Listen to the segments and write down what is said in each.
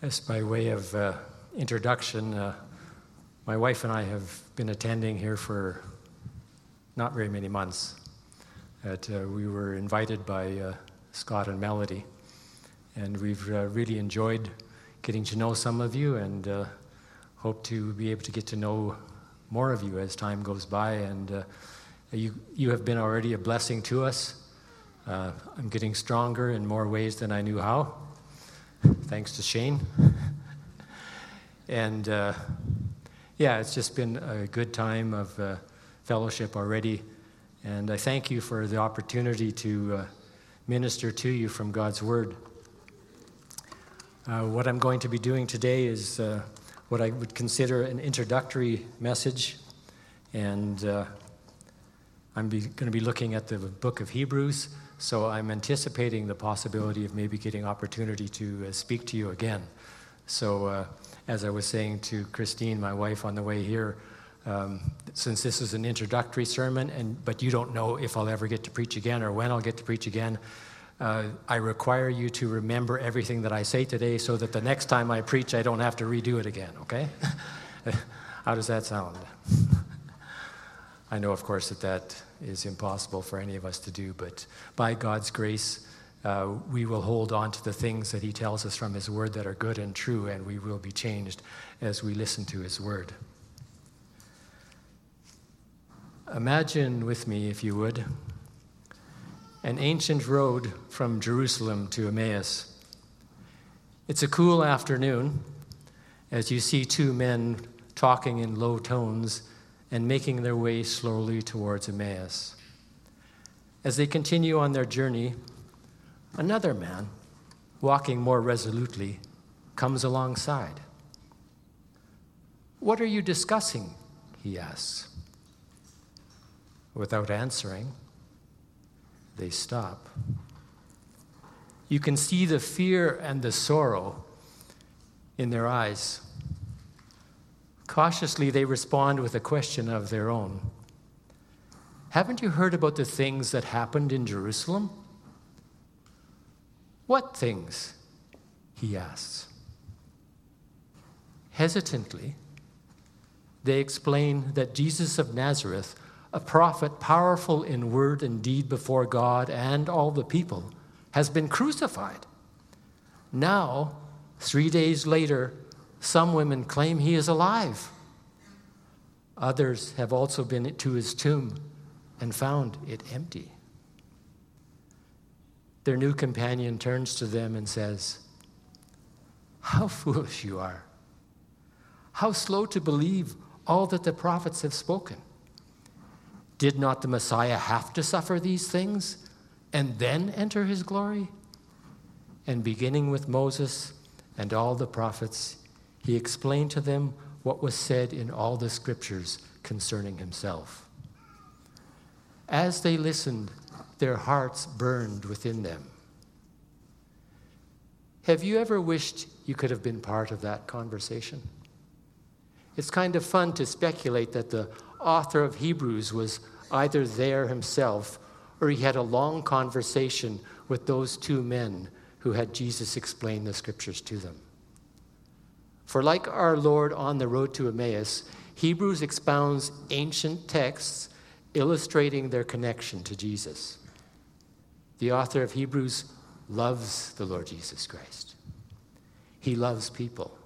Just by way of uh, introduction, uh, my wife and I have been attending here for not very many months. Uh, we were invited by uh, Scott and Melody, and we've uh, really enjoyed getting to know some of you, and uh, hope to be able to get to know more of you as time goes by. And you you have been already a blessing to us. I'm getting stronger in more ways than I knew how thanks to Shane. and uh, yeah, it's just been a good time of uh, fellowship already. And I thank you for the opportunity to uh, minister to you from God's Word. Uh, what I'm going to be doing today is uh, what I would consider an introductory message. And uh, I'm going to be looking at the book of Hebrews. So I'm anticipating the possibility of maybe getting opportunity to uh, speak to you again. So uh, as I was saying to Christine, my wife, on the way here, um, since this is an introductory sermon, and but you don't know if I'll ever get to preach again or when I'll get to preach again, uh, I require you to remember everything that I say today, so that the next time I preach, I don't have to redo it again. Okay? How does that sound? I know, of course, that that is impossible for any of us to do, but by God's grace, uh, we will hold on to the things that He tells us from His Word that are good and true, and we will be changed as we listen to His Word. Imagine with me, if you would, an ancient road from Jerusalem to Emmaus. It's a cool afternoon as you see two men talking in low tones and making their way slowly towards Emmaus. As they continue on their journey, another man, walking more resolutely, comes alongside. What are you discussing? he asks. Without answering, they stop. You can see the fear and the sorrow in their eyes. Cautiously, they respond with a question of their own Haven't you heard about the things that happened in Jerusalem? What things? He asks. Hesitantly, they explain that Jesus of Nazareth, a prophet powerful in word and deed before God and all the people, has been crucified. Now, three days later, some women claim he is alive. Others have also been to his tomb and found it empty. Their new companion turns to them and says, How foolish you are! How slow to believe all that the prophets have spoken. Did not the Messiah have to suffer these things and then enter his glory? And beginning with Moses and all the prophets, he explained to them what was said in all the scriptures concerning himself. As they listened, their hearts burned within them. Have you ever wished you could have been part of that conversation? It's kind of fun to speculate that the author of Hebrews was either there himself or he had a long conversation with those two men who had Jesus explain the scriptures to them. For, like our Lord on the road to Emmaus, Hebrews expounds ancient texts illustrating their connection to Jesus. The author of Hebrews loves the Lord Jesus Christ. He loves people.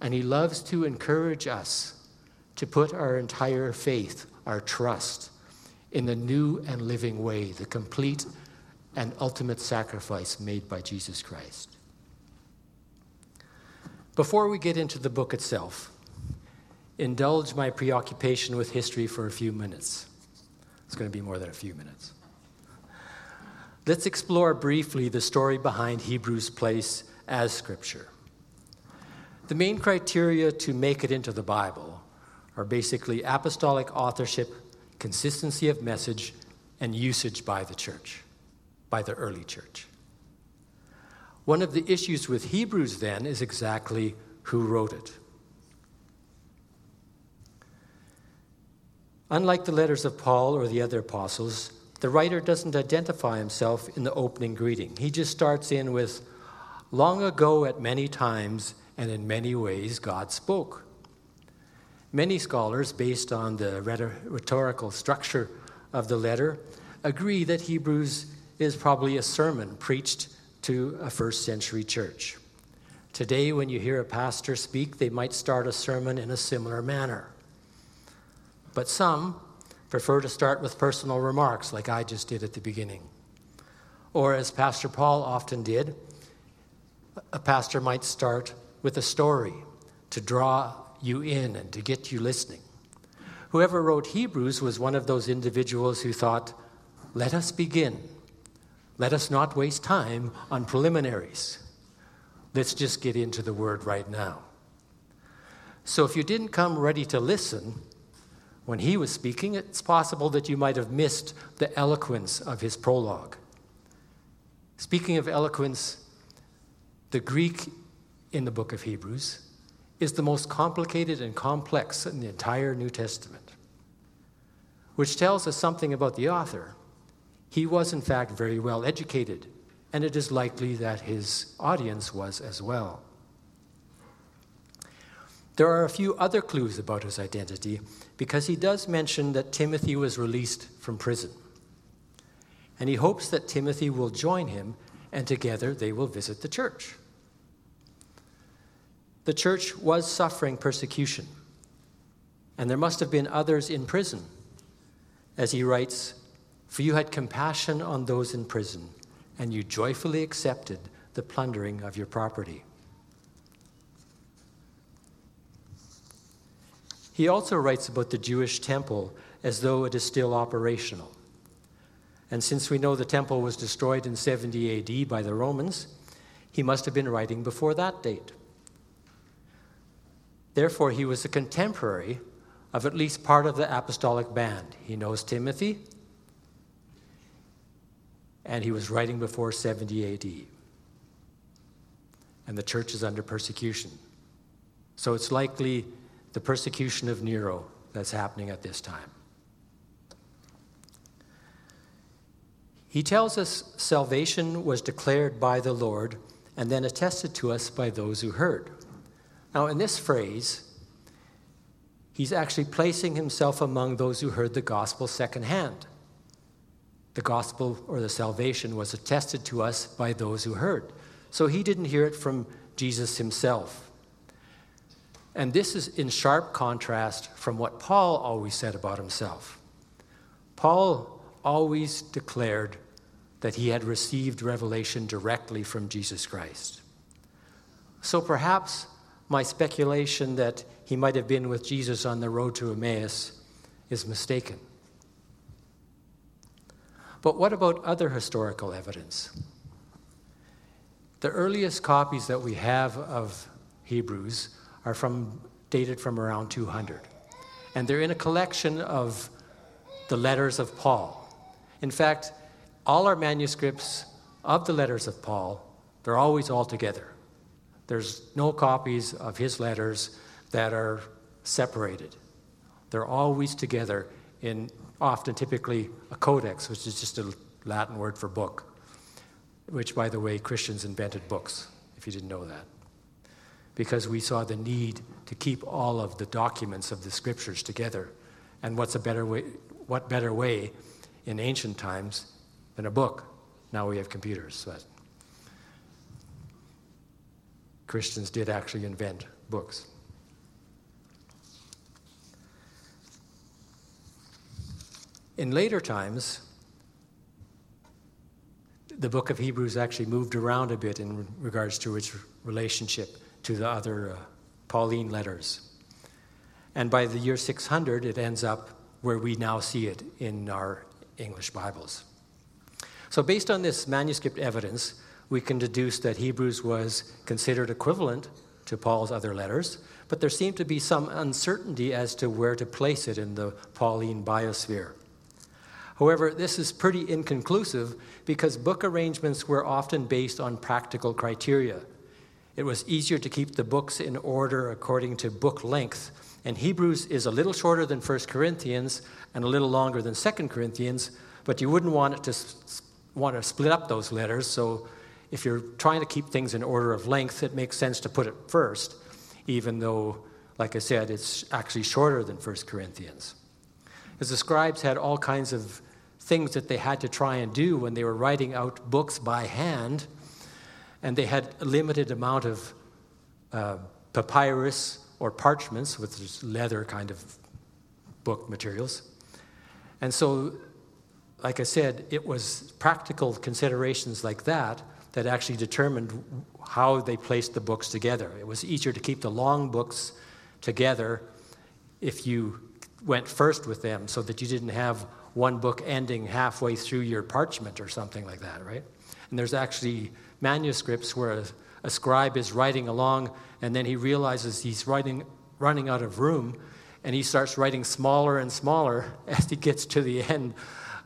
And he loves to encourage us to put our entire faith, our trust, in the new and living way, the complete and ultimate sacrifice made by Jesus Christ. Before we get into the book itself, indulge my preoccupation with history for a few minutes. It's going to be more than a few minutes. Let's explore briefly the story behind Hebrews' place as Scripture. The main criteria to make it into the Bible are basically apostolic authorship, consistency of message, and usage by the church, by the early church. One of the issues with Hebrews, then, is exactly who wrote it. Unlike the letters of Paul or the other apostles, the writer doesn't identify himself in the opening greeting. He just starts in with, Long ago, at many times and in many ways, God spoke. Many scholars, based on the rhetorical structure of the letter, agree that Hebrews is probably a sermon preached to a first century church. Today, when you hear a pastor speak, they might start a sermon in a similar manner. But some prefer to start with personal remarks, like I just did at the beginning. Or, as Pastor Paul often did, a pastor might start with a story to draw you in and to get you listening. Whoever wrote Hebrews was one of those individuals who thought, let us begin. Let us not waste time on preliminaries. Let's just get into the word right now. So, if you didn't come ready to listen when he was speaking, it's possible that you might have missed the eloquence of his prologue. Speaking of eloquence, the Greek in the book of Hebrews is the most complicated and complex in the entire New Testament, which tells us something about the author. He was, in fact, very well educated, and it is likely that his audience was as well. There are a few other clues about his identity because he does mention that Timothy was released from prison. And he hopes that Timothy will join him and together they will visit the church. The church was suffering persecution, and there must have been others in prison. As he writes, For you had compassion on those in prison, and you joyfully accepted the plundering of your property. He also writes about the Jewish temple as though it is still operational. And since we know the temple was destroyed in 70 AD by the Romans, he must have been writing before that date. Therefore, he was a contemporary of at least part of the apostolic band. He knows Timothy, and he was writing before 70 AD. And the church is under persecution. So it's likely the persecution of Nero that's happening at this time. He tells us salvation was declared by the Lord and then attested to us by those who heard. Now, in this phrase, he's actually placing himself among those who heard the gospel secondhand. The gospel or the salvation was attested to us by those who heard. So he didn't hear it from Jesus himself. And this is in sharp contrast from what Paul always said about himself. Paul always declared that he had received revelation directly from Jesus Christ. So perhaps my speculation that he might have been with Jesus on the road to Emmaus is mistaken. But what about other historical evidence? The earliest copies that we have of Hebrews are from dated from around 200. And they're in a collection of the letters of Paul. In fact, all our manuscripts of the letters of Paul, they're always all together. There's no copies of his letters that are separated. They're always together in often typically a codex, which is just a Latin word for book, which, by the way, Christians invented books, if you didn't know that. Because we saw the need to keep all of the documents of the scriptures together. And what's a better way, what better way in ancient times than a book? Now we have computers. But Christians did actually invent books. In later times, the book of Hebrews actually moved around a bit in regards to its relationship to the other uh, Pauline letters. And by the year 600, it ends up where we now see it in our English Bibles. So, based on this manuscript evidence, we can deduce that Hebrews was considered equivalent to Paul's other letters, but there seemed to be some uncertainty as to where to place it in the Pauline biosphere. However, this is pretty inconclusive because book arrangements were often based on practical criteria. It was easier to keep the books in order according to book length, and Hebrews is a little shorter than 1 Corinthians and a little longer than 2 Corinthians, but you wouldn't want it to want to split up those letters, so if you're trying to keep things in order of length, it makes sense to put it first, even though, like I said, it's actually shorter than 1 Corinthians. Because the scribes had all kinds of things that they had to try and do when they were writing out books by hand, and they had a limited amount of uh, papyrus or parchments, which is leather kind of book materials. And so, like I said, it was practical considerations like that that actually determined how they placed the books together. It was easier to keep the long books together if you went first with them so that you didn't have one book ending halfway through your parchment or something like that, right? And there's actually manuscripts where a, a scribe is writing along and then he realizes he's writing, running out of room and he starts writing smaller and smaller as he gets to the end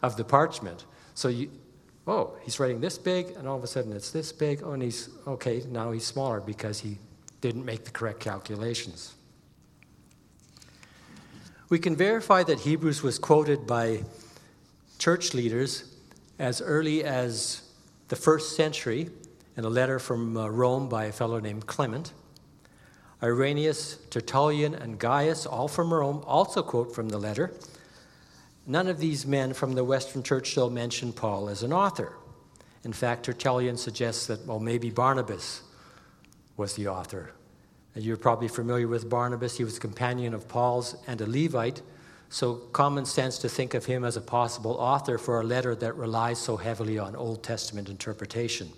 of the parchment. So you, oh, he's writing this big, and all of a sudden it's this big. Oh, and he's, okay, now he's smaller because he didn't make the correct calculations. We can verify that Hebrews was quoted by church leaders as early as the first century in a letter from uh, Rome by a fellow named Clement. Irenaeus, Tertullian, and Gaius, all from Rome, also quote from the letter. None of these men from the Western Church still mention Paul as an author. In fact, Tertullian suggests that, well, maybe Barnabas was the author. You're probably familiar with Barnabas. He was a companion of Paul's and a Levite, so common sense to think of him as a possible author for a letter that relies so heavily on Old Testament interpretation.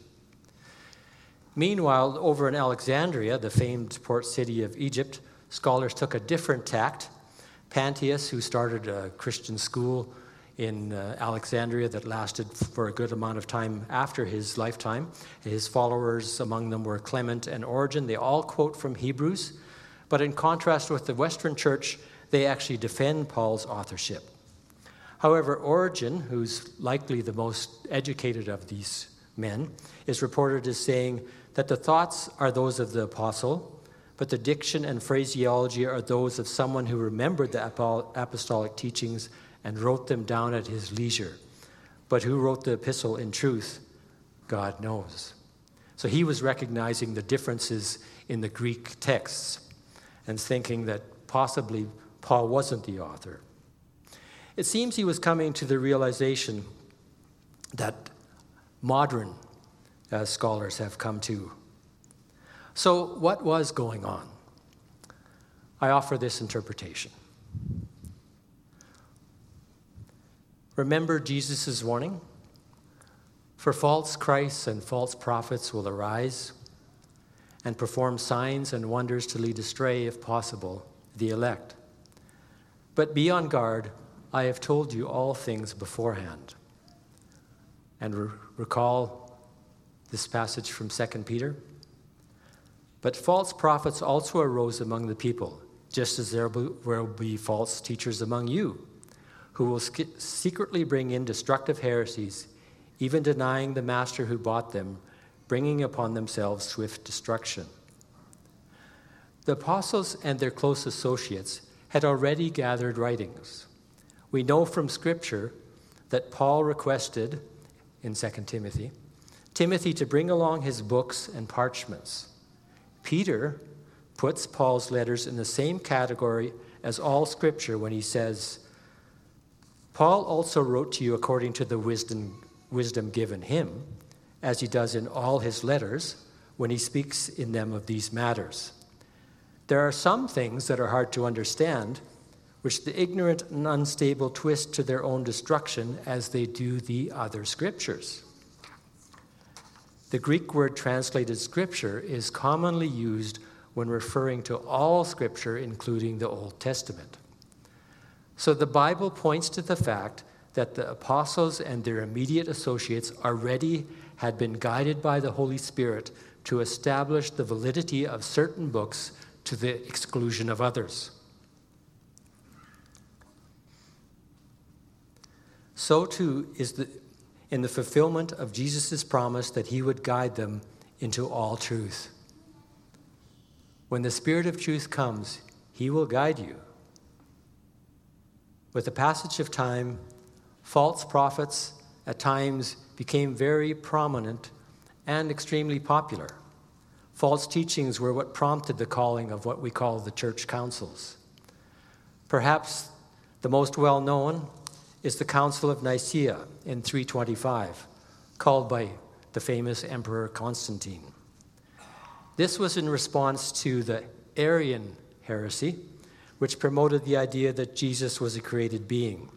Meanwhile, over in Alexandria, the famed port city of Egypt, scholars took a different tact. Pantaenus, who started a Christian school in uh, Alexandria that lasted for a good amount of time after his lifetime, his followers, among them were Clement and Origen. They all quote from Hebrews, but in contrast with the Western Church, they actually defend Paul's authorship. However, Origen, who's likely the most educated of these men, is reported as saying, that the thoughts are those of the apostle, but the diction and phraseology are those of someone who remembered the apostolic teachings and wrote them down at his leisure. But who wrote the epistle in truth, God knows. So he was recognizing the differences in the Greek texts and thinking that possibly Paul wasn't the author. It seems he was coming to the realization that modern as scholars have come to. So, what was going on? I offer this interpretation. Remember Jesus' warning? For false Christs and false prophets will arise and perform signs and wonders to lead astray, if possible, the elect. But be on guard, I have told you all things beforehand. And re- recall this passage from 2 Peter. But false prophets also arose among the people, just as there will be false teachers among you, who will secretly bring in destructive heresies, even denying the master who bought them, bringing upon themselves swift destruction. The apostles and their close associates had already gathered writings. We know from Scripture that Paul requested in 2 Timothy Timothy to bring along his books and parchments. Peter puts Paul's letters in the same category as all scripture when he says, Paul also wrote to you according to the wisdom, wisdom given him, as he does in all his letters when he speaks in them of these matters. There are some things that are hard to understand, which the ignorant and unstable twist to their own destruction as they do the other scriptures. The Greek word translated scripture is commonly used when referring to all scripture, including the Old Testament. So the Bible points to the fact that the apostles and their immediate associates already had been guided by the Holy Spirit to establish the validity of certain books to the exclusion of others. So too is the, in the fulfillment of Jesus' promise that he would guide them into all truth. When the Spirit of truth comes, he will guide you. With the passage of time, false prophets at times became very prominent and extremely popular. False teachings were what prompted the calling of what we call the church councils. Perhaps the most well known is the Council of Nicaea in 325, called by the famous Emperor Constantine. This was in response to the Arian heresy, which promoted the idea that Jesus was a created being.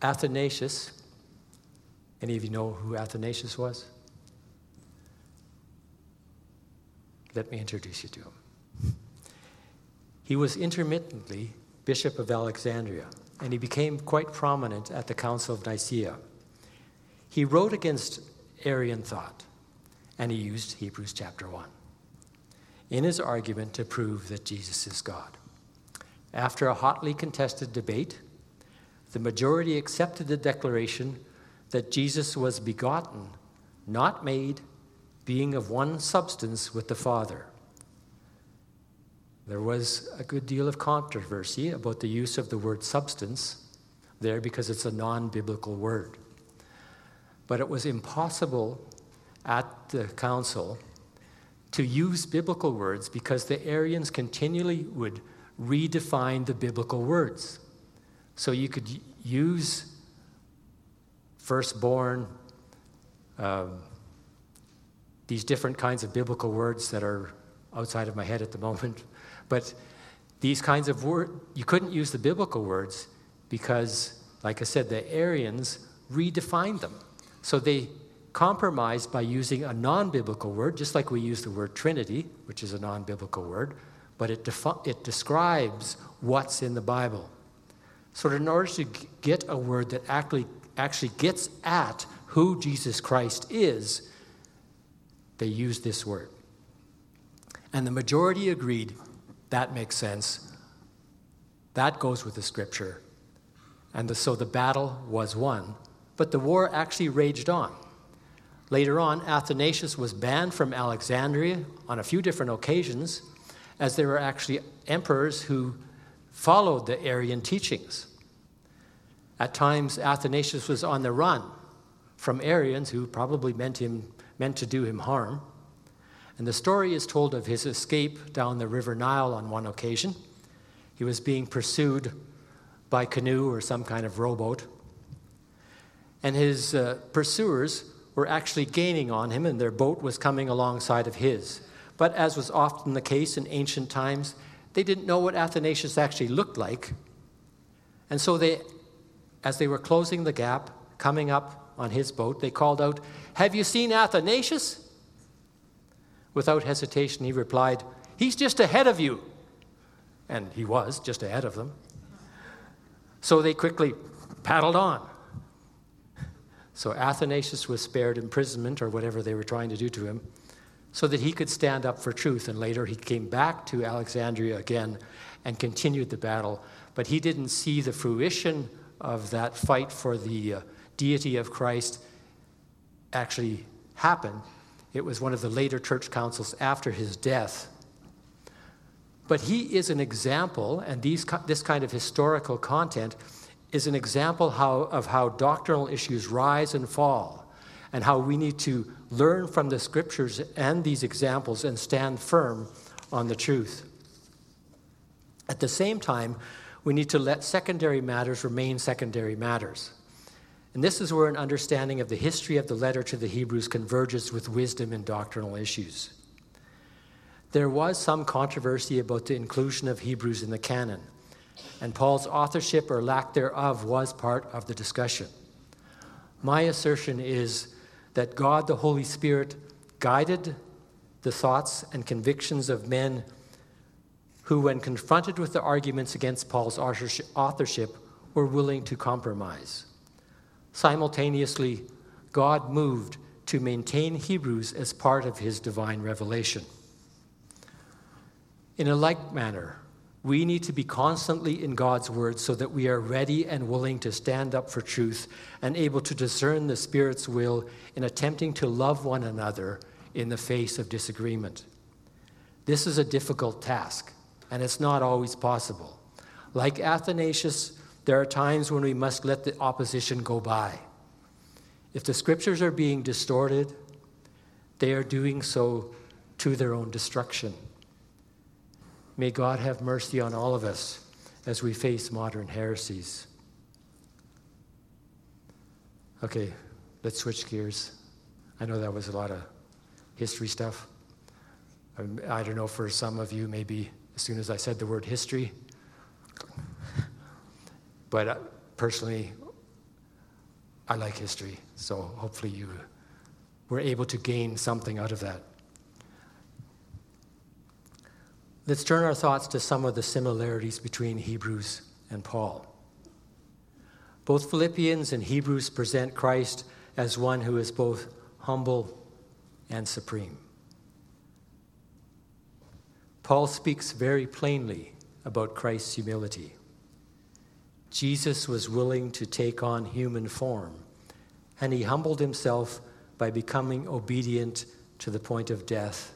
Athanasius, any of you know who Athanasius was? Let me introduce you to him. He was intermittently Bishop of Alexandria, and he became quite prominent at the Council of Nicaea. He wrote against Arian thought, and he used Hebrews chapter 1 in his argument to prove that Jesus is God. After a hotly contested debate, the majority accepted the declaration that Jesus was begotten, not made, being of one substance with the Father. There was a good deal of controversy about the use of the word substance there because it's a non biblical word. But it was impossible at the council to use biblical words because the Arians continually would redefine the biblical words. So you could use firstborn, um, these different kinds of biblical words that are outside of my head at the moment. But these kinds of words, you couldn't use the biblical words because, like I said, the Arians redefined them. So they compromised by using a non biblical word, just like we use the word Trinity, which is a non biblical word, but it, defi- it describes what's in the Bible. So, in order to get a word that actually, actually gets at who Jesus Christ is, they used this word. And the majority agreed that makes sense. That goes with the scripture. And the, so the battle was won. But the war actually raged on. Later on, Athanasius was banned from Alexandria on a few different occasions, as there were actually emperors who followed the Arian teachings. At times, Athanasius was on the run from Arians who probably meant, him, meant to do him harm. And the story is told of his escape down the River Nile on one occasion. He was being pursued by canoe or some kind of rowboat. And his uh, pursuers were actually gaining on him, and their boat was coming alongside of his. But as was often the case in ancient times, they didn't know what Athanasius actually looked like. And so they, as they were closing the gap, coming up on his boat, they called out, Have you seen Athanasius? Without hesitation, he replied, He's just ahead of you. And he was just ahead of them. So they quickly paddled on. So Athanasius was spared imprisonment or whatever they were trying to do to him so that he could stand up for truth. And later he came back to Alexandria again and continued the battle. But he didn't see the fruition of that fight for the uh, deity of Christ actually happen. It was one of the later church councils after his death. But he is an example, and these, this kind of historical content is an example how, of how doctrinal issues rise and fall and how we need to learn from the scriptures and these examples and stand firm on the truth. At the same time, we need to let secondary matters remain secondary matters. And this is where an understanding of the history of the letter to the Hebrews converges with wisdom in doctrinal issues. There was some controversy about the inclusion of Hebrews in the canon, and Paul's authorship or lack thereof was part of the discussion. My assertion is that God the Holy Spirit guided the thoughts and convictions of men who, when confronted with the arguments against Paul's authorship, were willing to compromise. Simultaneously, God moved to maintain Hebrews as part of his divine revelation. In a like manner, we need to be constantly in God's word so that we are ready and willing to stand up for truth and able to discern the Spirit's will in attempting to love one another in the face of disagreement. This is a difficult task, and it's not always possible. Like Athanasius, There are times when we must let the opposition go by. If the scriptures are being distorted, they are doing so to their own destruction. May God have mercy on all of us as we face modern heresies. Okay, let's switch gears. I know that was a lot of history stuff. Um, I don't know, for some of you, maybe as soon as I said the word history. But uh, personally, I like history, so hopefully you were able to gain something out of that. Let's turn our thoughts to some of the similarities between Hebrews and Paul. Both Philippians and Hebrews present Christ as one who is both humble and supreme. Paul speaks very plainly about Christ's humility. Jesus was willing to take on human form, and he humbled himself by becoming obedient to the point of death,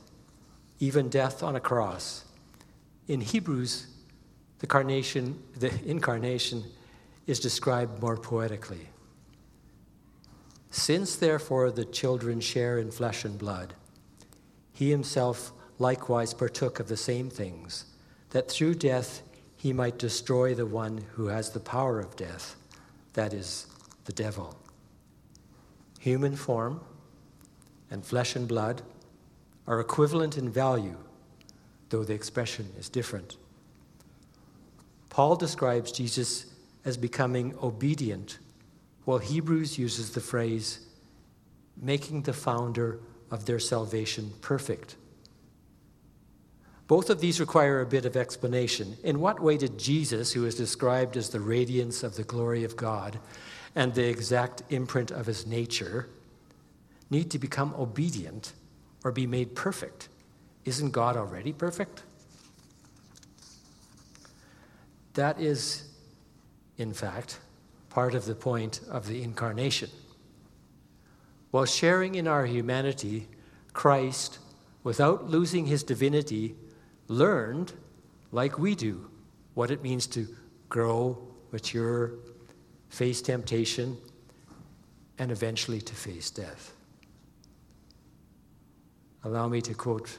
even death on a cross. In Hebrews, the, carnation, the incarnation is described more poetically. Since, therefore, the children share in flesh and blood, he himself likewise partook of the same things, that through death he might destroy the one who has the power of death, that is, the devil. Human form and flesh and blood are equivalent in value, though the expression is different. Paul describes Jesus as becoming obedient, while Hebrews uses the phrase, making the founder of their salvation perfect. Both of these require a bit of explanation. In what way did Jesus, who is described as the radiance of the glory of God and the exact imprint of his nature, need to become obedient or be made perfect? Isn't God already perfect? That is, in fact, part of the point of the incarnation. While sharing in our humanity, Christ, without losing his divinity, learned, like we do, what it means to grow, mature, face temptation, and eventually to face death. Allow me to quote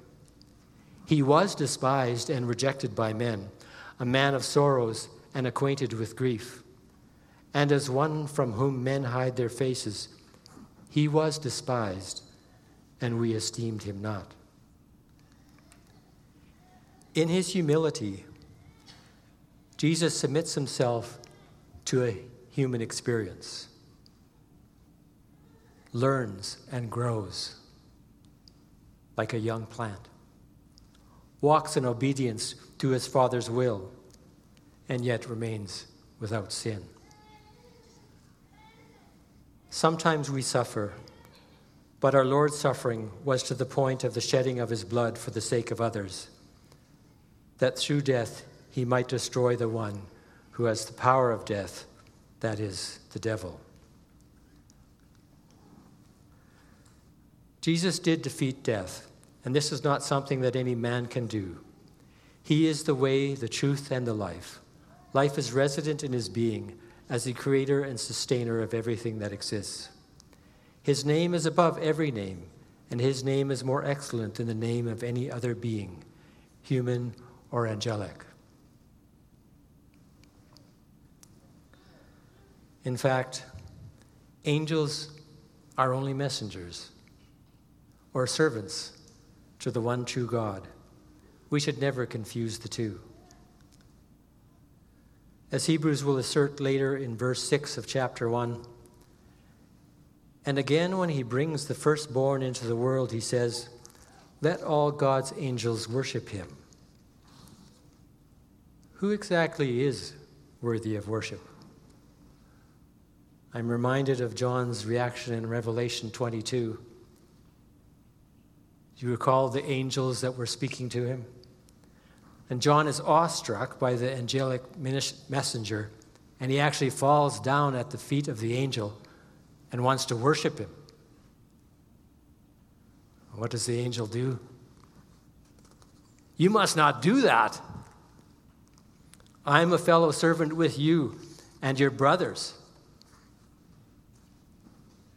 He was despised and rejected by men, a man of sorrows and acquainted with grief. And as one from whom men hide their faces, he was despised, and we esteemed him not. In his humility, Jesus submits himself to a human experience, learns and grows like a young plant, walks in obedience to his Father's will, and yet remains without sin. Sometimes we suffer, but our Lord's suffering was to the point of the shedding of his blood for the sake of others, that through death he might destroy the one who has the power of death, that is, the devil. Jesus did defeat death, and this is not something that any man can do. He is the way, the truth, and the life. Life is resident in his being as the creator and sustainer of everything that exists. His name is above every name, and his name is more excellent than the name of any other being, human or angelic. In fact, angels are only messengers or servants to the one true God. We should never confuse the two. As Hebrews will assert later in verse 6 of chapter 1, and again, when he brings the firstborn into the world, he says, Let all God's angels worship him. Who exactly is worthy of worship? I'm reminded of John's reaction in Revelation 22. You recall the angels that were speaking to him? And John is awestruck by the angelic messenger, and he actually falls down at the feet of the angel and wants to worship him. What does the angel do? You must not do that. I'm a fellow servant with you and your brothers.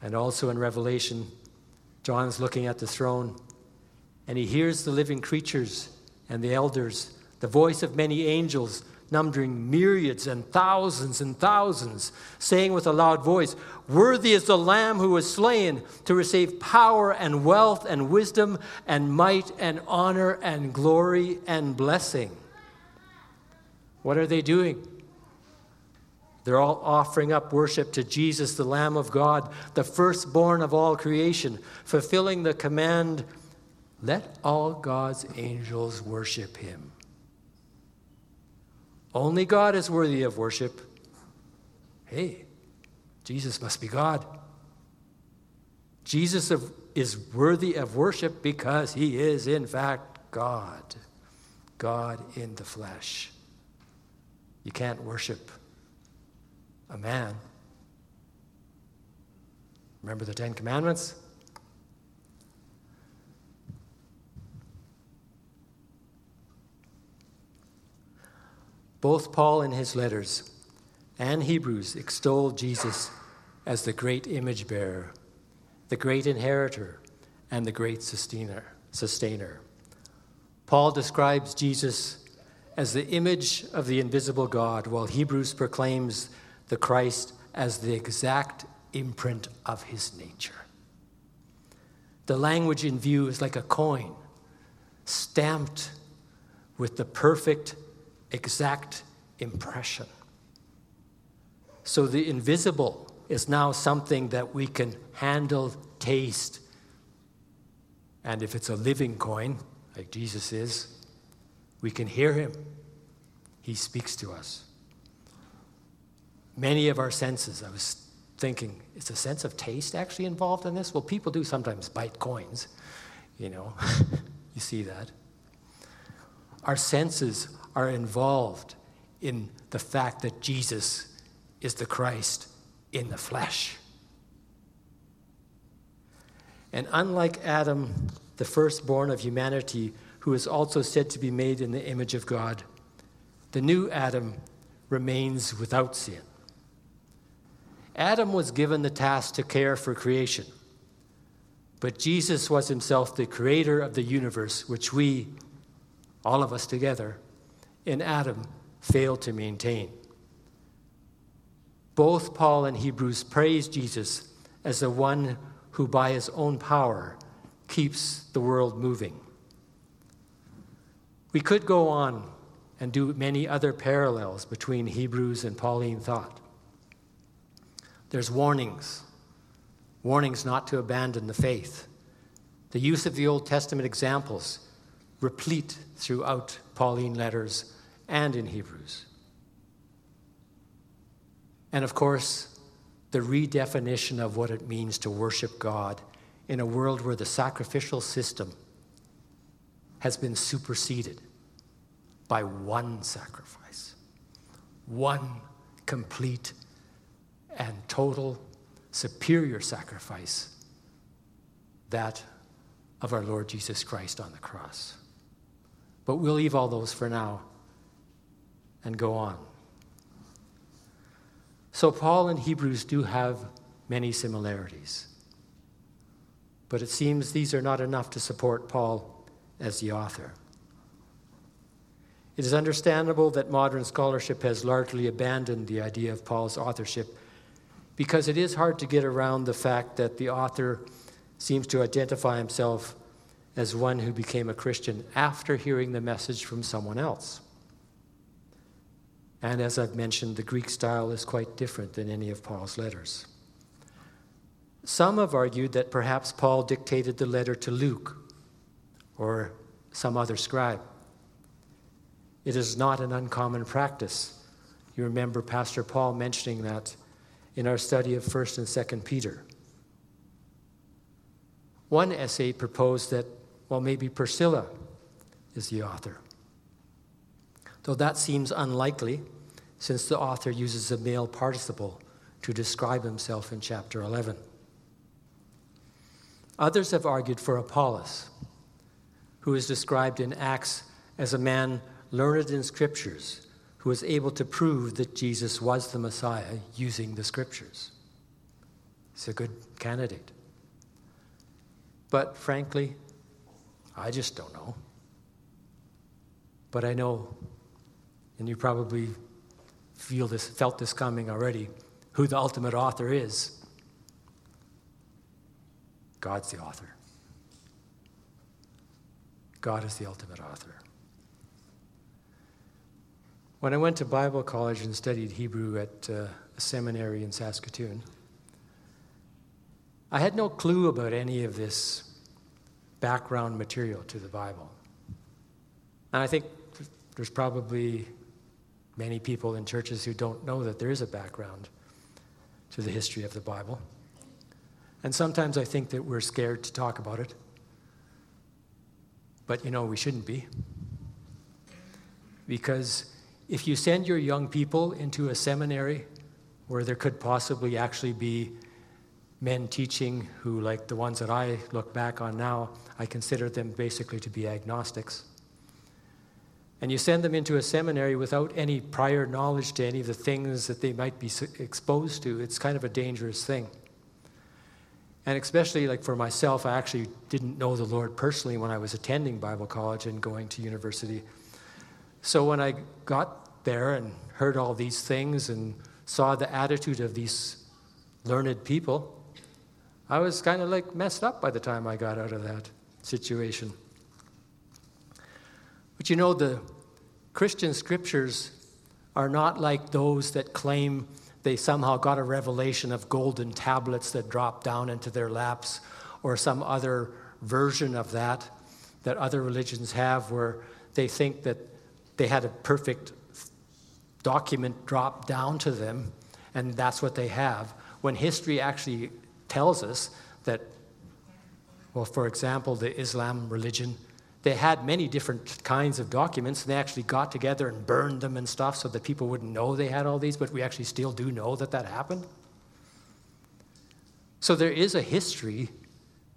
And also in Revelation, John's looking at the throne and he hears the living creatures and the elders, the voice of many angels, numbering myriads and thousands and thousands, saying with a loud voice, Worthy is the Lamb who was slain to receive power and wealth and wisdom and might and honor and glory and blessing. What are they doing? They're all offering up worship to Jesus, the Lamb of God, the firstborn of all creation, fulfilling the command let all God's angels worship him. Only God is worthy of worship. Hey, Jesus must be God. Jesus is worthy of worship because he is, in fact, God. God in the flesh. You can't worship a man. Remember the Ten Commandments? Both Paul in his letters and Hebrews extol Jesus as the great image bearer, the great inheritor, and the great sustainer. sustainer. Paul describes Jesus as the image of the invisible God, while Hebrews proclaims the Christ as the exact imprint of his nature. The language in view is like a coin stamped with the perfect exact impression. So the invisible is now something that we can handle, taste. And if it's a living coin, like Jesus is, we can hear him. He speaks to us. Many of our senses, I was thinking, is a sense of taste actually involved in this? Well, people do sometimes bite coins, you know, you see that. Our senses are involved in the fact that Jesus is the Christ in the flesh. And unlike Adam, the firstborn of humanity, who is also said to be made in the image of God, the new Adam remains without sin. Adam was given the task to care for creation, but Jesus was himself the creator of the universe, which we, all of us together, in Adam failed to maintain. Both Paul and Hebrews praise Jesus as the one who, by his own power, keeps the world moving. We could go on and do many other parallels between Hebrews and Pauline thought. There's warnings, warnings not to abandon the faith. The use of the Old Testament examples replete throughout Pauline letters and in Hebrews. And of course, the redefinition of what it means to worship God in a world where the sacrificial system has been superseded by one sacrifice, one complete and total superior sacrifice that of our Lord Jesus Christ on the cross. But we'll leave all those for now and go on. So, Paul and Hebrews do have many similarities. But it seems these are not enough to support Paul as the author. It is understandable that modern scholarship has largely abandoned the idea of Paul's authorship because it is hard to get around the fact that the author seems to identify himself as one who became a Christian after hearing the message from someone else. And as I've mentioned, the Greek style is quite different than any of Paul's letters. Some have argued that perhaps Paul dictated the letter to Luke or some other scribe. It is not an uncommon practice. You remember Pastor Paul mentioning that in our study of 1st and 2nd Peter. One essay proposed that, well, maybe Priscilla is the author. Though that seems unlikely, since the author uses a male participle to describe himself in chapter 11. Others have argued for Apollos, who is described in Acts as a man learned in scriptures who was able to prove that Jesus was the Messiah using the scriptures. He's a good candidate. But frankly, I just don't know. But I know, and you probably feel this, felt this coming already, who the ultimate author is. God's the author. God is the ultimate author. When I went to Bible college and studied Hebrew at uh, a seminary in Saskatoon, I had no clue about any of this background material to the Bible. And I think there's probably many people in churches who don't know that there is a background to the history of the Bible. And sometimes I think that we're scared to talk about it. But you know, we shouldn't be. Because if you send your young people into a seminary where there could possibly actually be men teaching who, like the ones that I look back on now, I consider them basically to be agnostics. And you send them into a seminary without any prior knowledge to any of the things that they might be exposed to, it's kind of a dangerous thing. And especially like for myself, I actually didn't know the Lord personally when I was attending Bible college and going to university. So when I got there and heard all these things and saw the attitude of these learned people, I was kind of like messed up by the time I got out of that situation. But you know, the Christian scriptures are not like those that claim they somehow got a revelation of golden tablets that dropped down into their laps, or some other version of that that other religions have, where they think that they had a perfect document drop down to them, and that's what they have. When history actually tells us that, well, for example, the Islam religion they had many different kinds of documents, and they actually got together and burned them and stuff so that people wouldn't know they had all these, but we actually still do know that that happened. So there is a history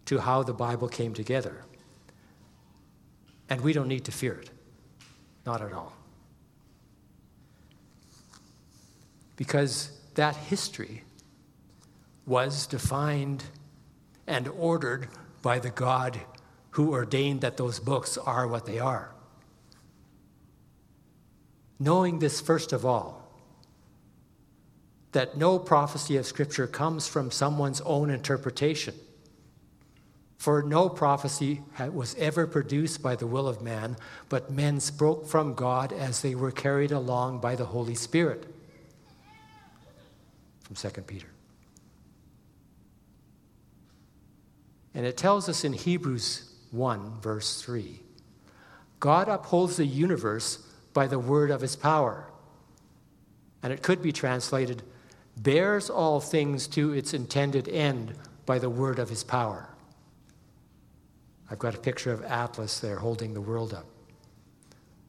to how the Bible came together. And we don't need to fear it. Not at all. Because that history was defined and ordered by the God who ordained that those books are what they are. Knowing this, first of all, that no prophecy of Scripture comes from someone's own interpretation. For no prophecy was ever produced by the will of man, but men spoke from God as they were carried along by the Holy Spirit. From 2 Peter. And it tells us in Hebrews 1, verse 3. God upholds the universe by the word of his power. And it could be translated, bears all things to its intended end by the word of his power. I've got a picture of Atlas there holding the world up.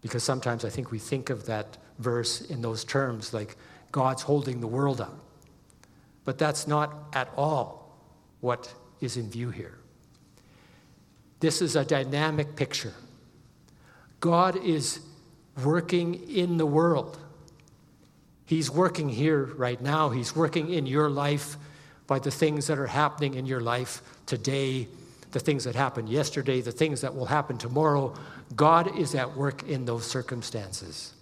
Because sometimes I think we think of that verse in those terms, like God's holding the world up. But that's not at all what is in view here. This is a dynamic picture. God is working in the world. He's working here right now. He's working in your life by the things that are happening in your life today, the things that happened yesterday, the things that will happen tomorrow. God is at work in those circumstances.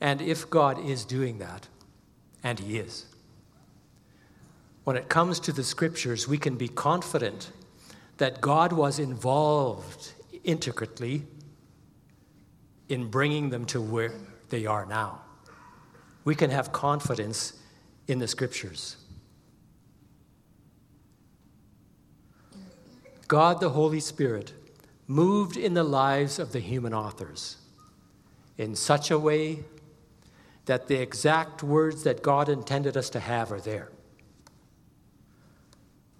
And if God is doing that, and He is, when it comes to the scriptures, we can be confident that God was involved intricately in bringing them to where they are now. We can have confidence in the scriptures. God the Holy Spirit moved in the lives of the human authors. in such a way that the exact words that God intended us to have are there.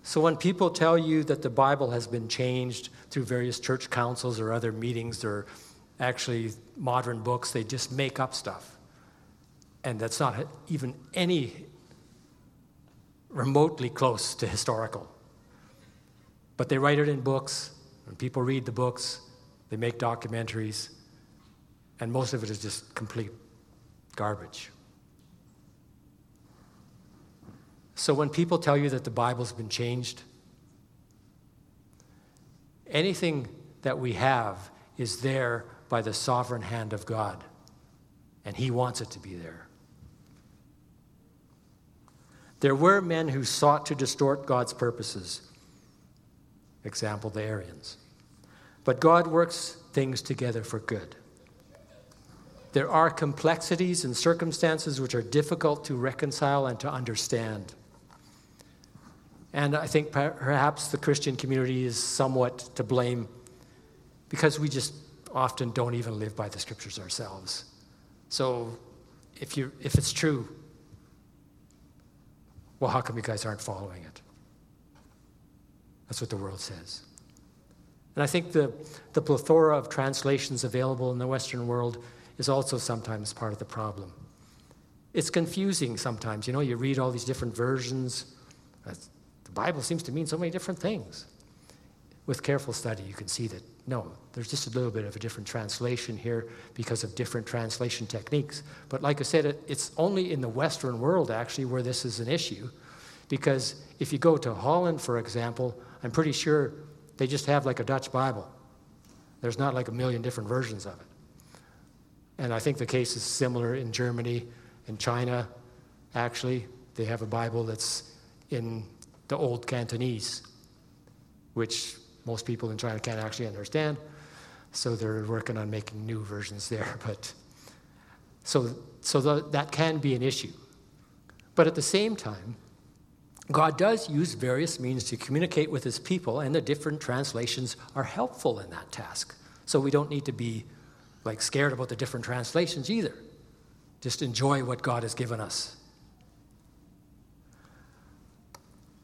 So when people tell you that the Bible has been changed through various church councils or other meetings or actually modern books, they just make up stuff. And that's not even any remotely close to historical. But they write it in books, and people read the books, they make documentaries, and most of it is just complete garbage. So when people tell you that the Bible's been changed, anything that we have is there by the sovereign hand of God, and He wants it to be there. There were men who sought to distort God's purposes. Example, the Arians. But God works things together for good. There are complexities and circumstances which are difficult to reconcile and to understand. And I think perhaps the Christian community is somewhat to blame because we just often don't even live by the scriptures ourselves. So if, you, if it's true, well, how come you guys aren't following it? That's what the world says. And I think the, the plethora of translations available in the Western world is also sometimes part of the problem. It's confusing sometimes. You know, you read all these different versions. The Bible seems to mean so many different things. With careful study, you can see that no, there's just a little bit of a different translation here because of different translation techniques. But like I said, it, it's only in the Western world actually where this is an issue. Because if you go to Holland, for example, I'm pretty sure they just have like a Dutch Bible. There's not like a million different versions of it. And I think the case is similar in Germany and China. Actually, they have a Bible that's in the old Cantonese, which most people in China can't actually understand. So they're working on making new versions there. But so, so the, that can be an issue. But at the same time, God does use various means to communicate with his people, and the different translations are helpful in that task. So we don't need to be like scared about the different translations either. Just enjoy what God has given us.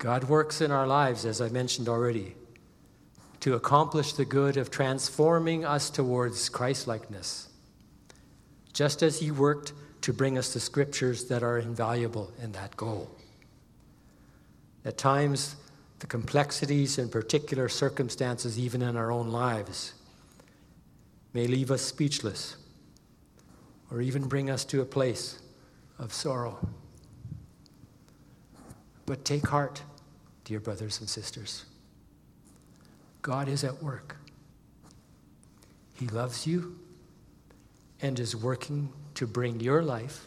God works in our lives, as I mentioned already, to accomplish the good of transforming us towards Christlikeness, just as he worked to bring us the scriptures that are invaluable in that goal. At times, the complexities and particular circumstances, even in our own lives, may leave us speechless or even bring us to a place of sorrow. But take heart, dear brothers and sisters. God is at work. He loves you and is working to bring your life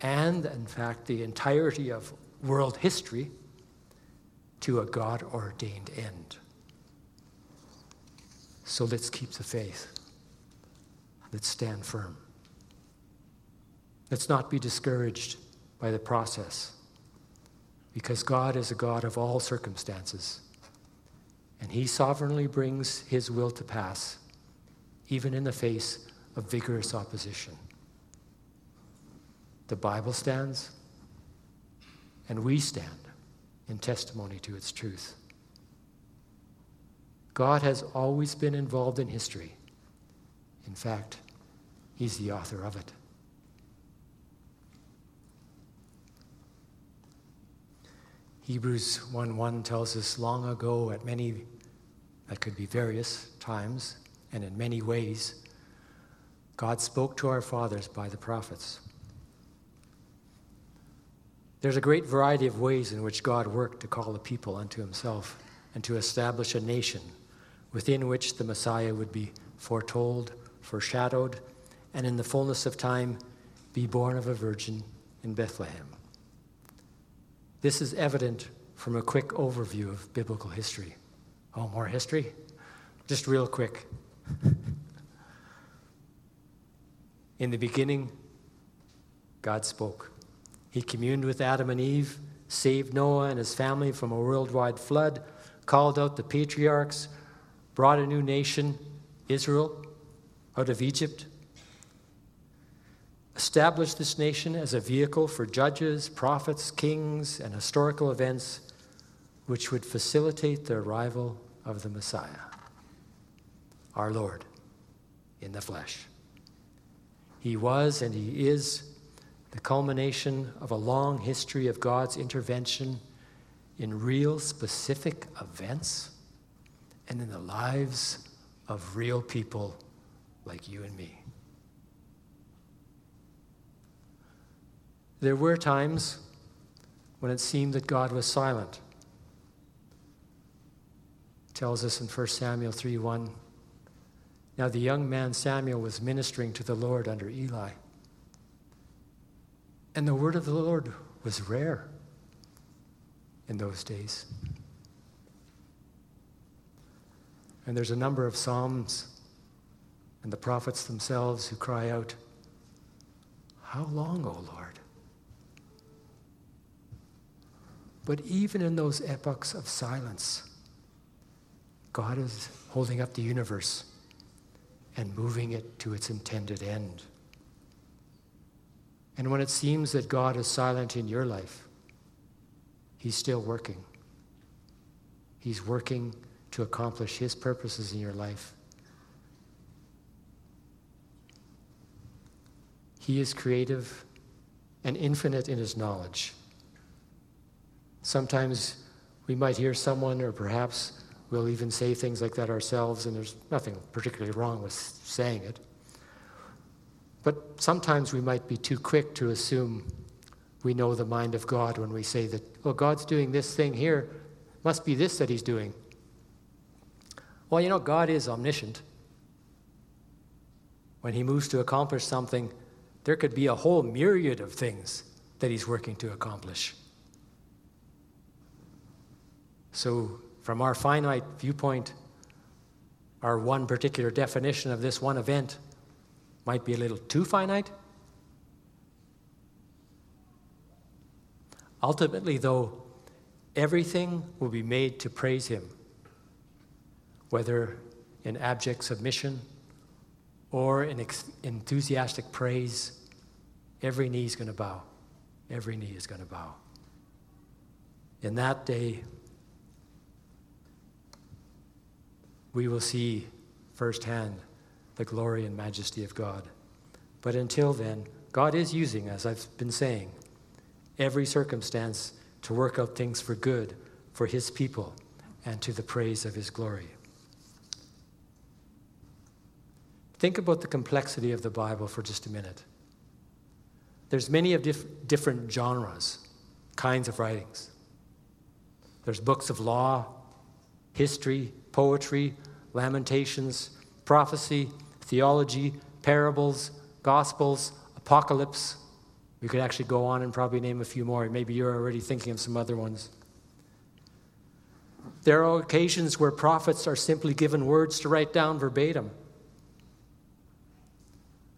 and, in fact, the entirety of world history to a God ordained end. So let's keep the faith. Let's stand firm. Let's not be discouraged by the process because God is a God of all circumstances and He sovereignly brings His will to pass, even in the face of vigorous opposition. The Bible stands, and we stand in testimony to its truth. God has always been involved in history. In fact, He's the author of it. Hebrews 1:1 tells us long ago at many that could be various times and in many ways God spoke to our fathers by the prophets. There's a great variety of ways in which God worked to call the people unto himself and to establish a nation within which the Messiah would be foretold, foreshadowed, and in the fullness of time be born of a virgin in Bethlehem. This is evident from a quick overview of biblical history. Oh, more history? Just real quick. In the beginning, God spoke. He communed with Adam and Eve, saved Noah and his family from a worldwide flood, called out the patriarchs, brought a new nation, Israel, out of Egypt, established this nation as a vehicle for judges, prophets, kings, and historical events which would facilitate the arrival of the Messiah, our Lord, in the flesh. He was and he is the culmination of a long history of God's intervention in real specific events and in the lives of real people like you and me. There were times when it seemed that God was silent. It tells us in 1 Samuel 3 1. Now the young man Samuel was ministering to the Lord under Eli. And the word of the Lord was rare in those days. And there's a number of Psalms and the prophets themselves who cry out, How long, O Lord? But even in those epochs of silence, God is holding up the universe and moving it to its intended end. And when it seems that God is silent in your life, He's still working. He's working to accomplish His purposes in your life. He is creative and infinite in His knowledge. Sometimes we might hear someone, or perhaps we'll even say things like that ourselves, and there's nothing particularly wrong with saying it. But sometimes we might be too quick to assume we know the mind of God when we say that, well, God's doing this thing here, must be this that He's doing. Well, you know, God is omniscient. When He moves to accomplish something, there could be a whole myriad of things that He's working to accomplish. So, from our finite viewpoint, our one particular definition of this one event might be a little too finite. Ultimately, though, everything will be made to praise Him, whether in abject submission or in enthusiastic praise. Every knee is going to bow. Every knee is going to bow. In that day, we will see firsthand the glory and majesty of God. But until then, God is using, as I've been saying, every circumstance to work out things for good for His people and to the praise of His glory. Think about the complexity of the Bible for just a minute. There's many of diff- different genres, kinds of writings. There's books of law, history, poetry, lamentations, prophecy, theology, parables, gospels, apocalypse. We could actually go on and probably name a few more. Maybe you're already thinking of some other ones. There are occasions where prophets are simply given words to write down verbatim.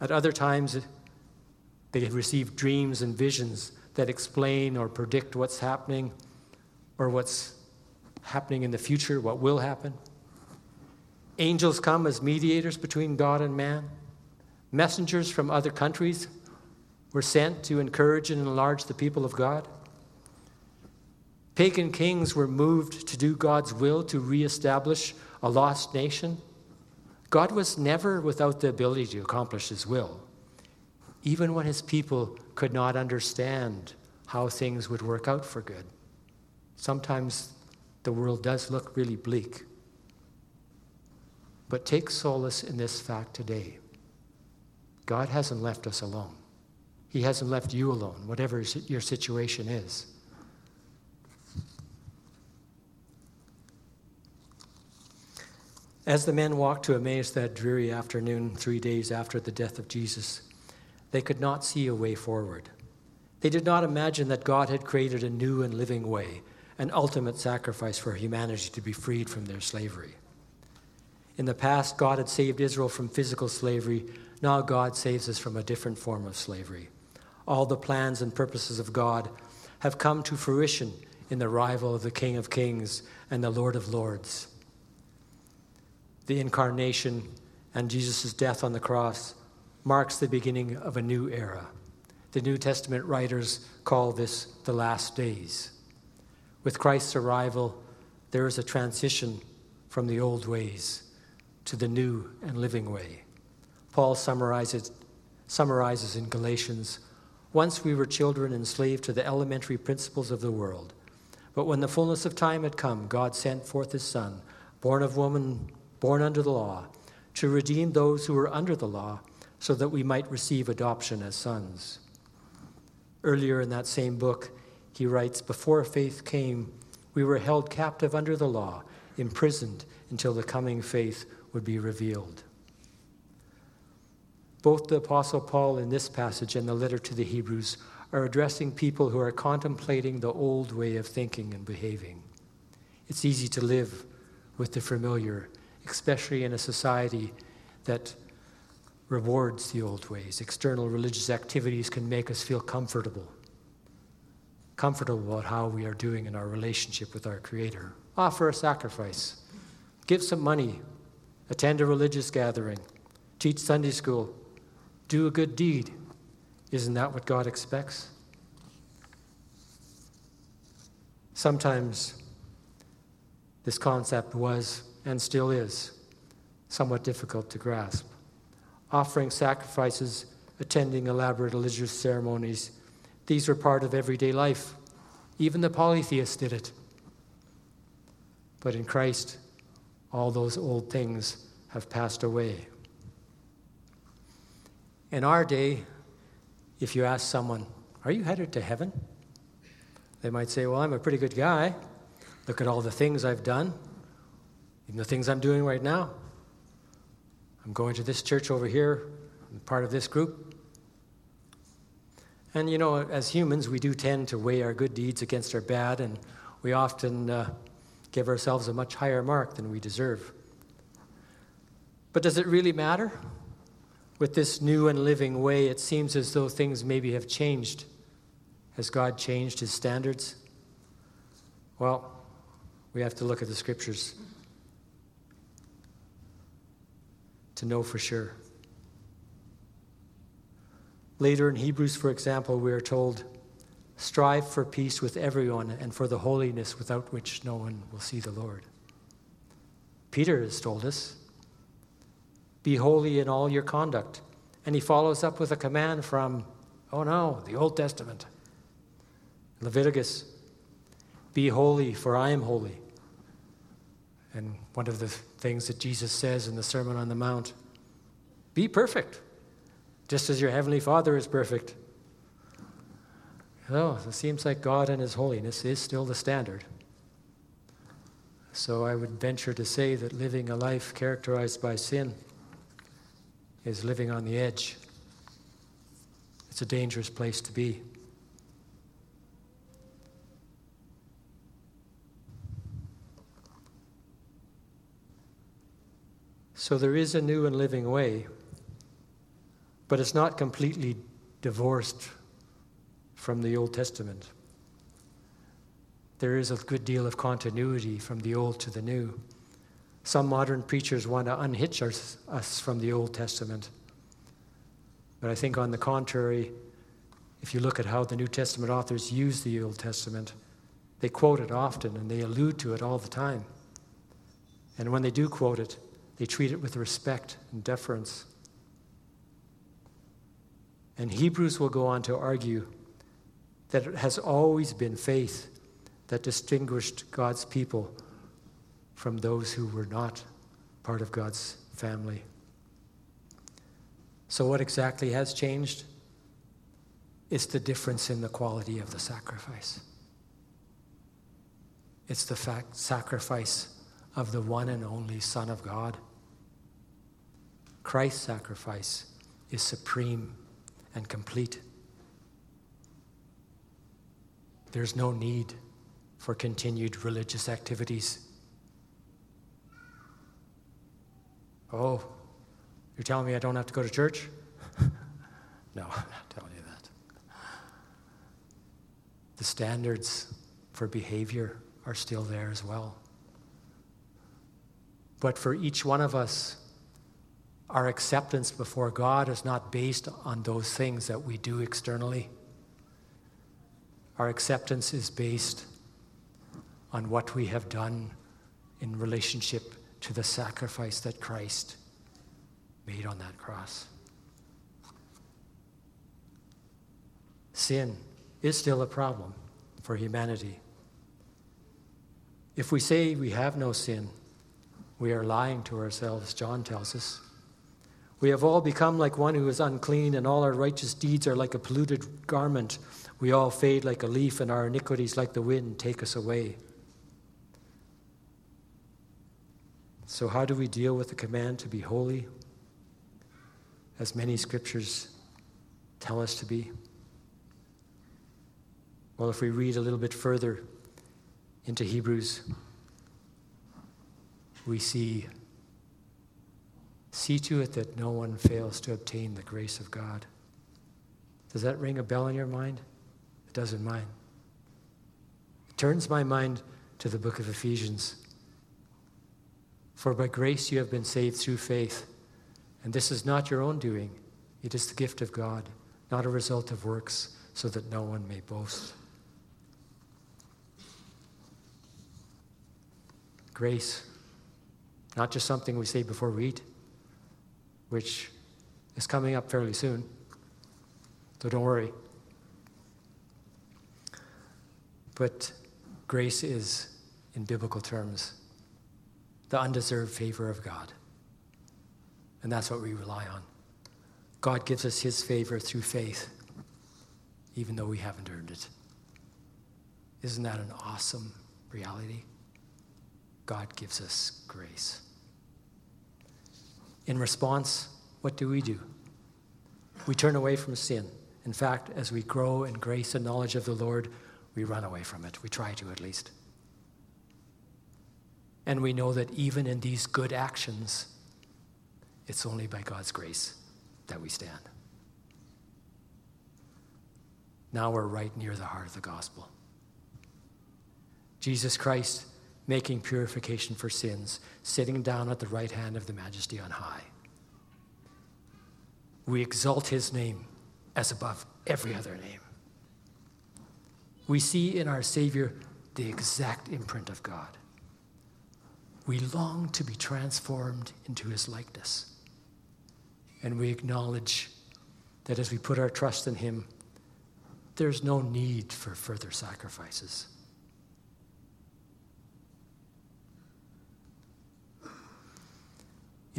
At other times, they receive dreams and visions that explain or predict what's happening or what's happening in the future, what will happen. Angels come as mediators between God and man. Messengers from other countries were sent to encourage and enlarge the people of God. Pagan kings were moved to do God's will to reestablish a lost nation. God was never without the ability to accomplish his will, even when his people could not understand how things would work out for good. Sometimes the world does look really bleak. But take solace in this fact today God hasn't left us alone. He hasn't left you alone, whatever your situation is. As the men walked to Emmaus that dreary afternoon, three days after the death of Jesus, they could not see a way forward. They did not imagine that God had created a new and living way, an ultimate sacrifice for humanity to be freed from their slavery. In the past, God had saved Israel from physical slavery. Now, God saves us from a different form of slavery. All the plans and purposes of God have come to fruition in the arrival of the King of Kings and the Lord of Lords. The incarnation and Jesus' death on the cross marks the beginning of a new era. The New Testament writers call this the last days. With Christ's arrival, there is a transition from the old ways to the new and living way. Paul summarizes, summarizes in Galatians Once we were children enslaved to the elementary principles of the world. But when the fullness of time had come, God sent forth his Son, born of woman, born under the law, to redeem those who were under the law, so that we might receive adoption as sons. Earlier in that same book, he writes Before faith came, we were held captive under the law, imprisoned until the coming faith would be revealed. Both the Apostle Paul in this passage and the letter to the Hebrews are addressing people who are contemplating the old way of thinking and behaving. It's easy to live with the familiar, especially in a society that rewards the old ways. External religious activities can make us feel comfortable. Comfortable about how we are doing in our relationship with our Creator. Offer a sacrifice. Give some money. Attend a religious gathering. Teach Sunday school. Do a good deed. Isn't that what God expects? Sometimes this concept was and still is somewhat difficult to grasp offering sacrifices, attending elaborate religious ceremonies. These were part of everyday life. Even the polytheists did it. But in Christ, all those old things have passed away. In our day, if you ask someone, Are you headed to heaven? They might say, Well, I'm a pretty good guy. Look at all the things I've done, even the things I'm doing right now. I'm going to this church over here, I'm part of this group. And you know, as humans, we do tend to weigh our good deeds against our bad, and we often uh, give ourselves a much higher mark than we deserve. But does it really matter? With this new and living way, it seems as though things maybe have changed. Has God changed his standards? Well, we have to look at the scriptures. to know for sure. Later in Hebrews, for example, we are told, Strive for peace with everyone and for the holiness without which no one will see the Lord. Peter has told us, Be holy in all your conduct. And he follows up with a command from, oh no, the Old Testament. Leviticus, Be holy, for I am holy. And one of the things that Jesus says in the Sermon on the Mount be perfect, just as your Heavenly Father is perfect. No, it seems like God and His holiness is still the standard. So I would venture to say that living a life characterized by sin is living on the edge. It's a dangerous place to be. So there is a new and living way, but it's not completely divorced from the Old Testament. There is a good deal of continuity from the Old to the New. Some modern preachers want to unhitch us, us from the Old Testament. But I think, on the contrary, if you look at how the New Testament authors use the Old Testament, they quote it often and they allude to it all the time. And when they do quote it, they treat it with respect and deference. And Hebrews will go on to argue that it has always been faith that distinguished God's people from those who were not part of God's family. So, what exactly has changed? It's the difference in the quality of the sacrifice. It's the fact, sacrifice of the one and only Son of God. Christ's sacrifice is supreme and complete. There's no need for continued religious activities. Oh, you're telling me I don't have to go to church? no, I'm not telling you that. The standards for behavior are still there as well. But for each one of us, our acceptance before God is not based on those things that we do externally. Our acceptance is based on what we have done in relationship to the sacrifice that Christ made on that cross. Sin is still a problem for humanity. If we say we have no sin, we are lying to ourselves, John tells us. We have all become like one who is unclean, and all our righteous deeds are like a polluted garment. We all fade like a leaf, and our iniquities, like the wind, take us away. So, how do we deal with the command to be holy? As many scriptures tell us to be. Well, if we read a little bit further into Hebrews, we see see to it that no one fails to obtain the grace of God. Does that ring a bell in your mind? It does in mine. It turns my mind to the book of Ephesians. For by grace you have been saved through faith. And this is not your own doing, it is the gift of God, not a result of works, so that no one may boast. Grace, not just something we say before we eat, which is coming up fairly soon. So don't worry. But grace is, in biblical terms, the undeserved favor of God. And that's what we rely on. God gives us his favor through faith, even though we haven't earned it. Isn't that an awesome reality? God gives us grace. In response, what do we do? We turn away from sin. In fact, as we grow in grace and knowledge of the Lord, we run away from it. We try to, at least. And we know that even in these good actions, it's only by God's grace that we stand. Now we're right near the heart of the gospel. Jesus Christ making purification for sins, sitting down at the right hand of the majesty on high. We exalt his name as above every other name. We see in our Savior the exact imprint of God we long to be transformed into his likeness. And we acknowledge that as we put our trust in him, there's no need for further sacrifices.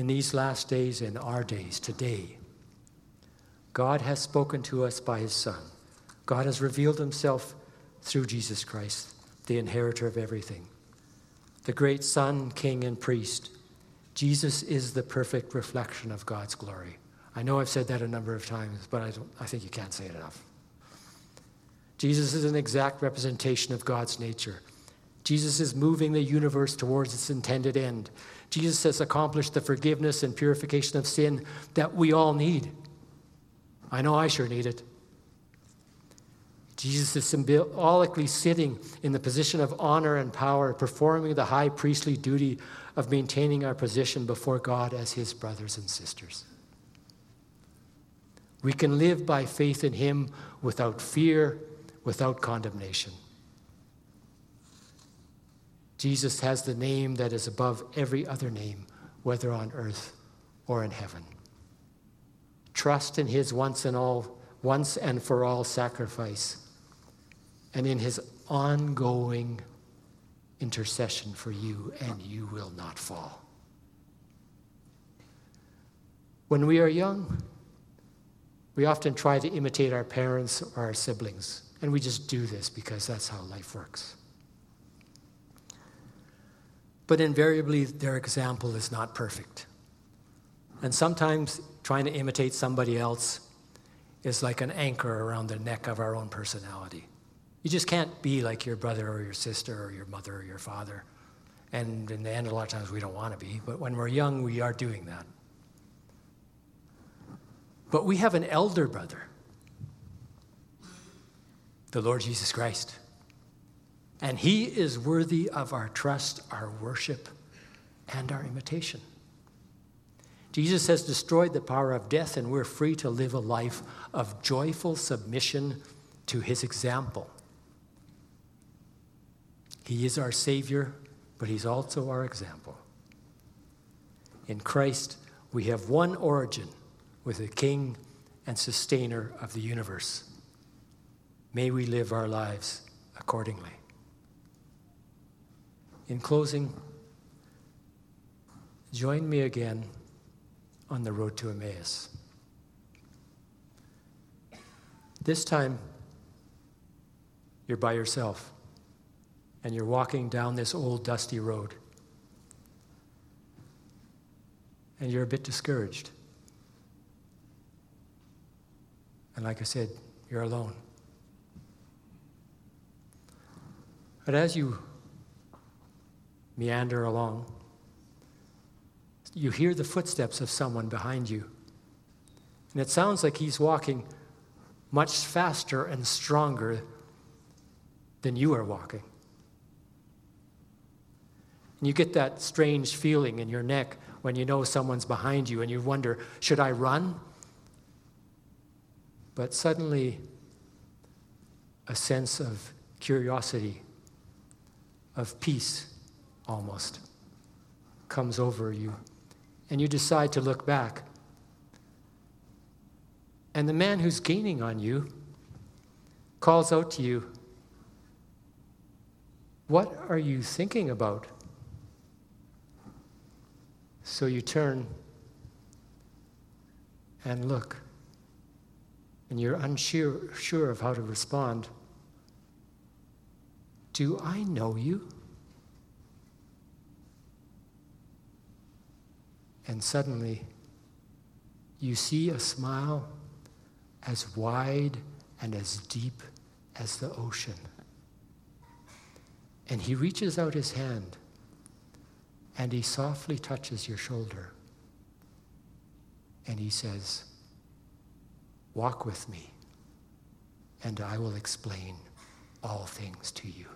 In these last days, in our days, today, God has spoken to us by his Son. God has revealed himself through Jesus Christ, the inheritor of everything the great Son, King, and Priest. Jesus is the perfect reflection of God's glory. I know I've said that a number of times, but I, I think you can't say it enough. Jesus is an exact representation of God's nature. Jesus is moving the universe towards its intended end. Jesus has accomplished the forgiveness and purification of sin that we all need. I know I sure need it. Jesus is symbolically sitting in the position of honor and power, performing the high priestly duty of maintaining our position before God as his brothers and sisters. We can live by faith in him without fear, without condemnation. Jesus has the name that is above every other name, whether on earth or in heaven. Trust in his once and all once and for all sacrifice and in his ongoing intercession for you, and you will not fall. When we are young, we often try to imitate our parents or our siblings, and we just do this because that's how life works. But invariably their example is not perfect. And sometimes trying to imitate somebody else is like an anchor around the neck of our own personality. You just can't be like your brother or your sister or your mother or your father. And in the end, a lot of times we don't want to be, but when we're young, we are doing that. But we have an elder brother, the Lord Jesus Christ. And he is worthy of our trust, our worship, and our imitation. Jesus has destroyed the power of death, and we're free to live a life of joyful submission to his example. He is our Savior, but He's also our example. In Christ, we have one origin with the King and Sustainer of the universe. May we live our lives accordingly. In closing, join me again on the road to Emmaus. This time, you're by yourself and you're walking down this old dusty road. And you're a bit discouraged. And like I said, you're alone. But as you meander along, you hear the footsteps of someone behind you. And it sounds like he's walking much faster and stronger than you are walking. And you get that strange feeling in your neck when you know someone's behind you and you wonder, should I run? But suddenly, a sense of curiosity, of peace almost, comes over you. And you decide to look back. And the man who's gaining on you calls out to you, What are you thinking about? So you turn and look, and you're unsure sure of how to respond. Do I know you? And suddenly, you see a smile as wide and as deep as the ocean. And he reaches out his hand and he softly touches your shoulder. And he says, Walk with me, and I will explain all things to you.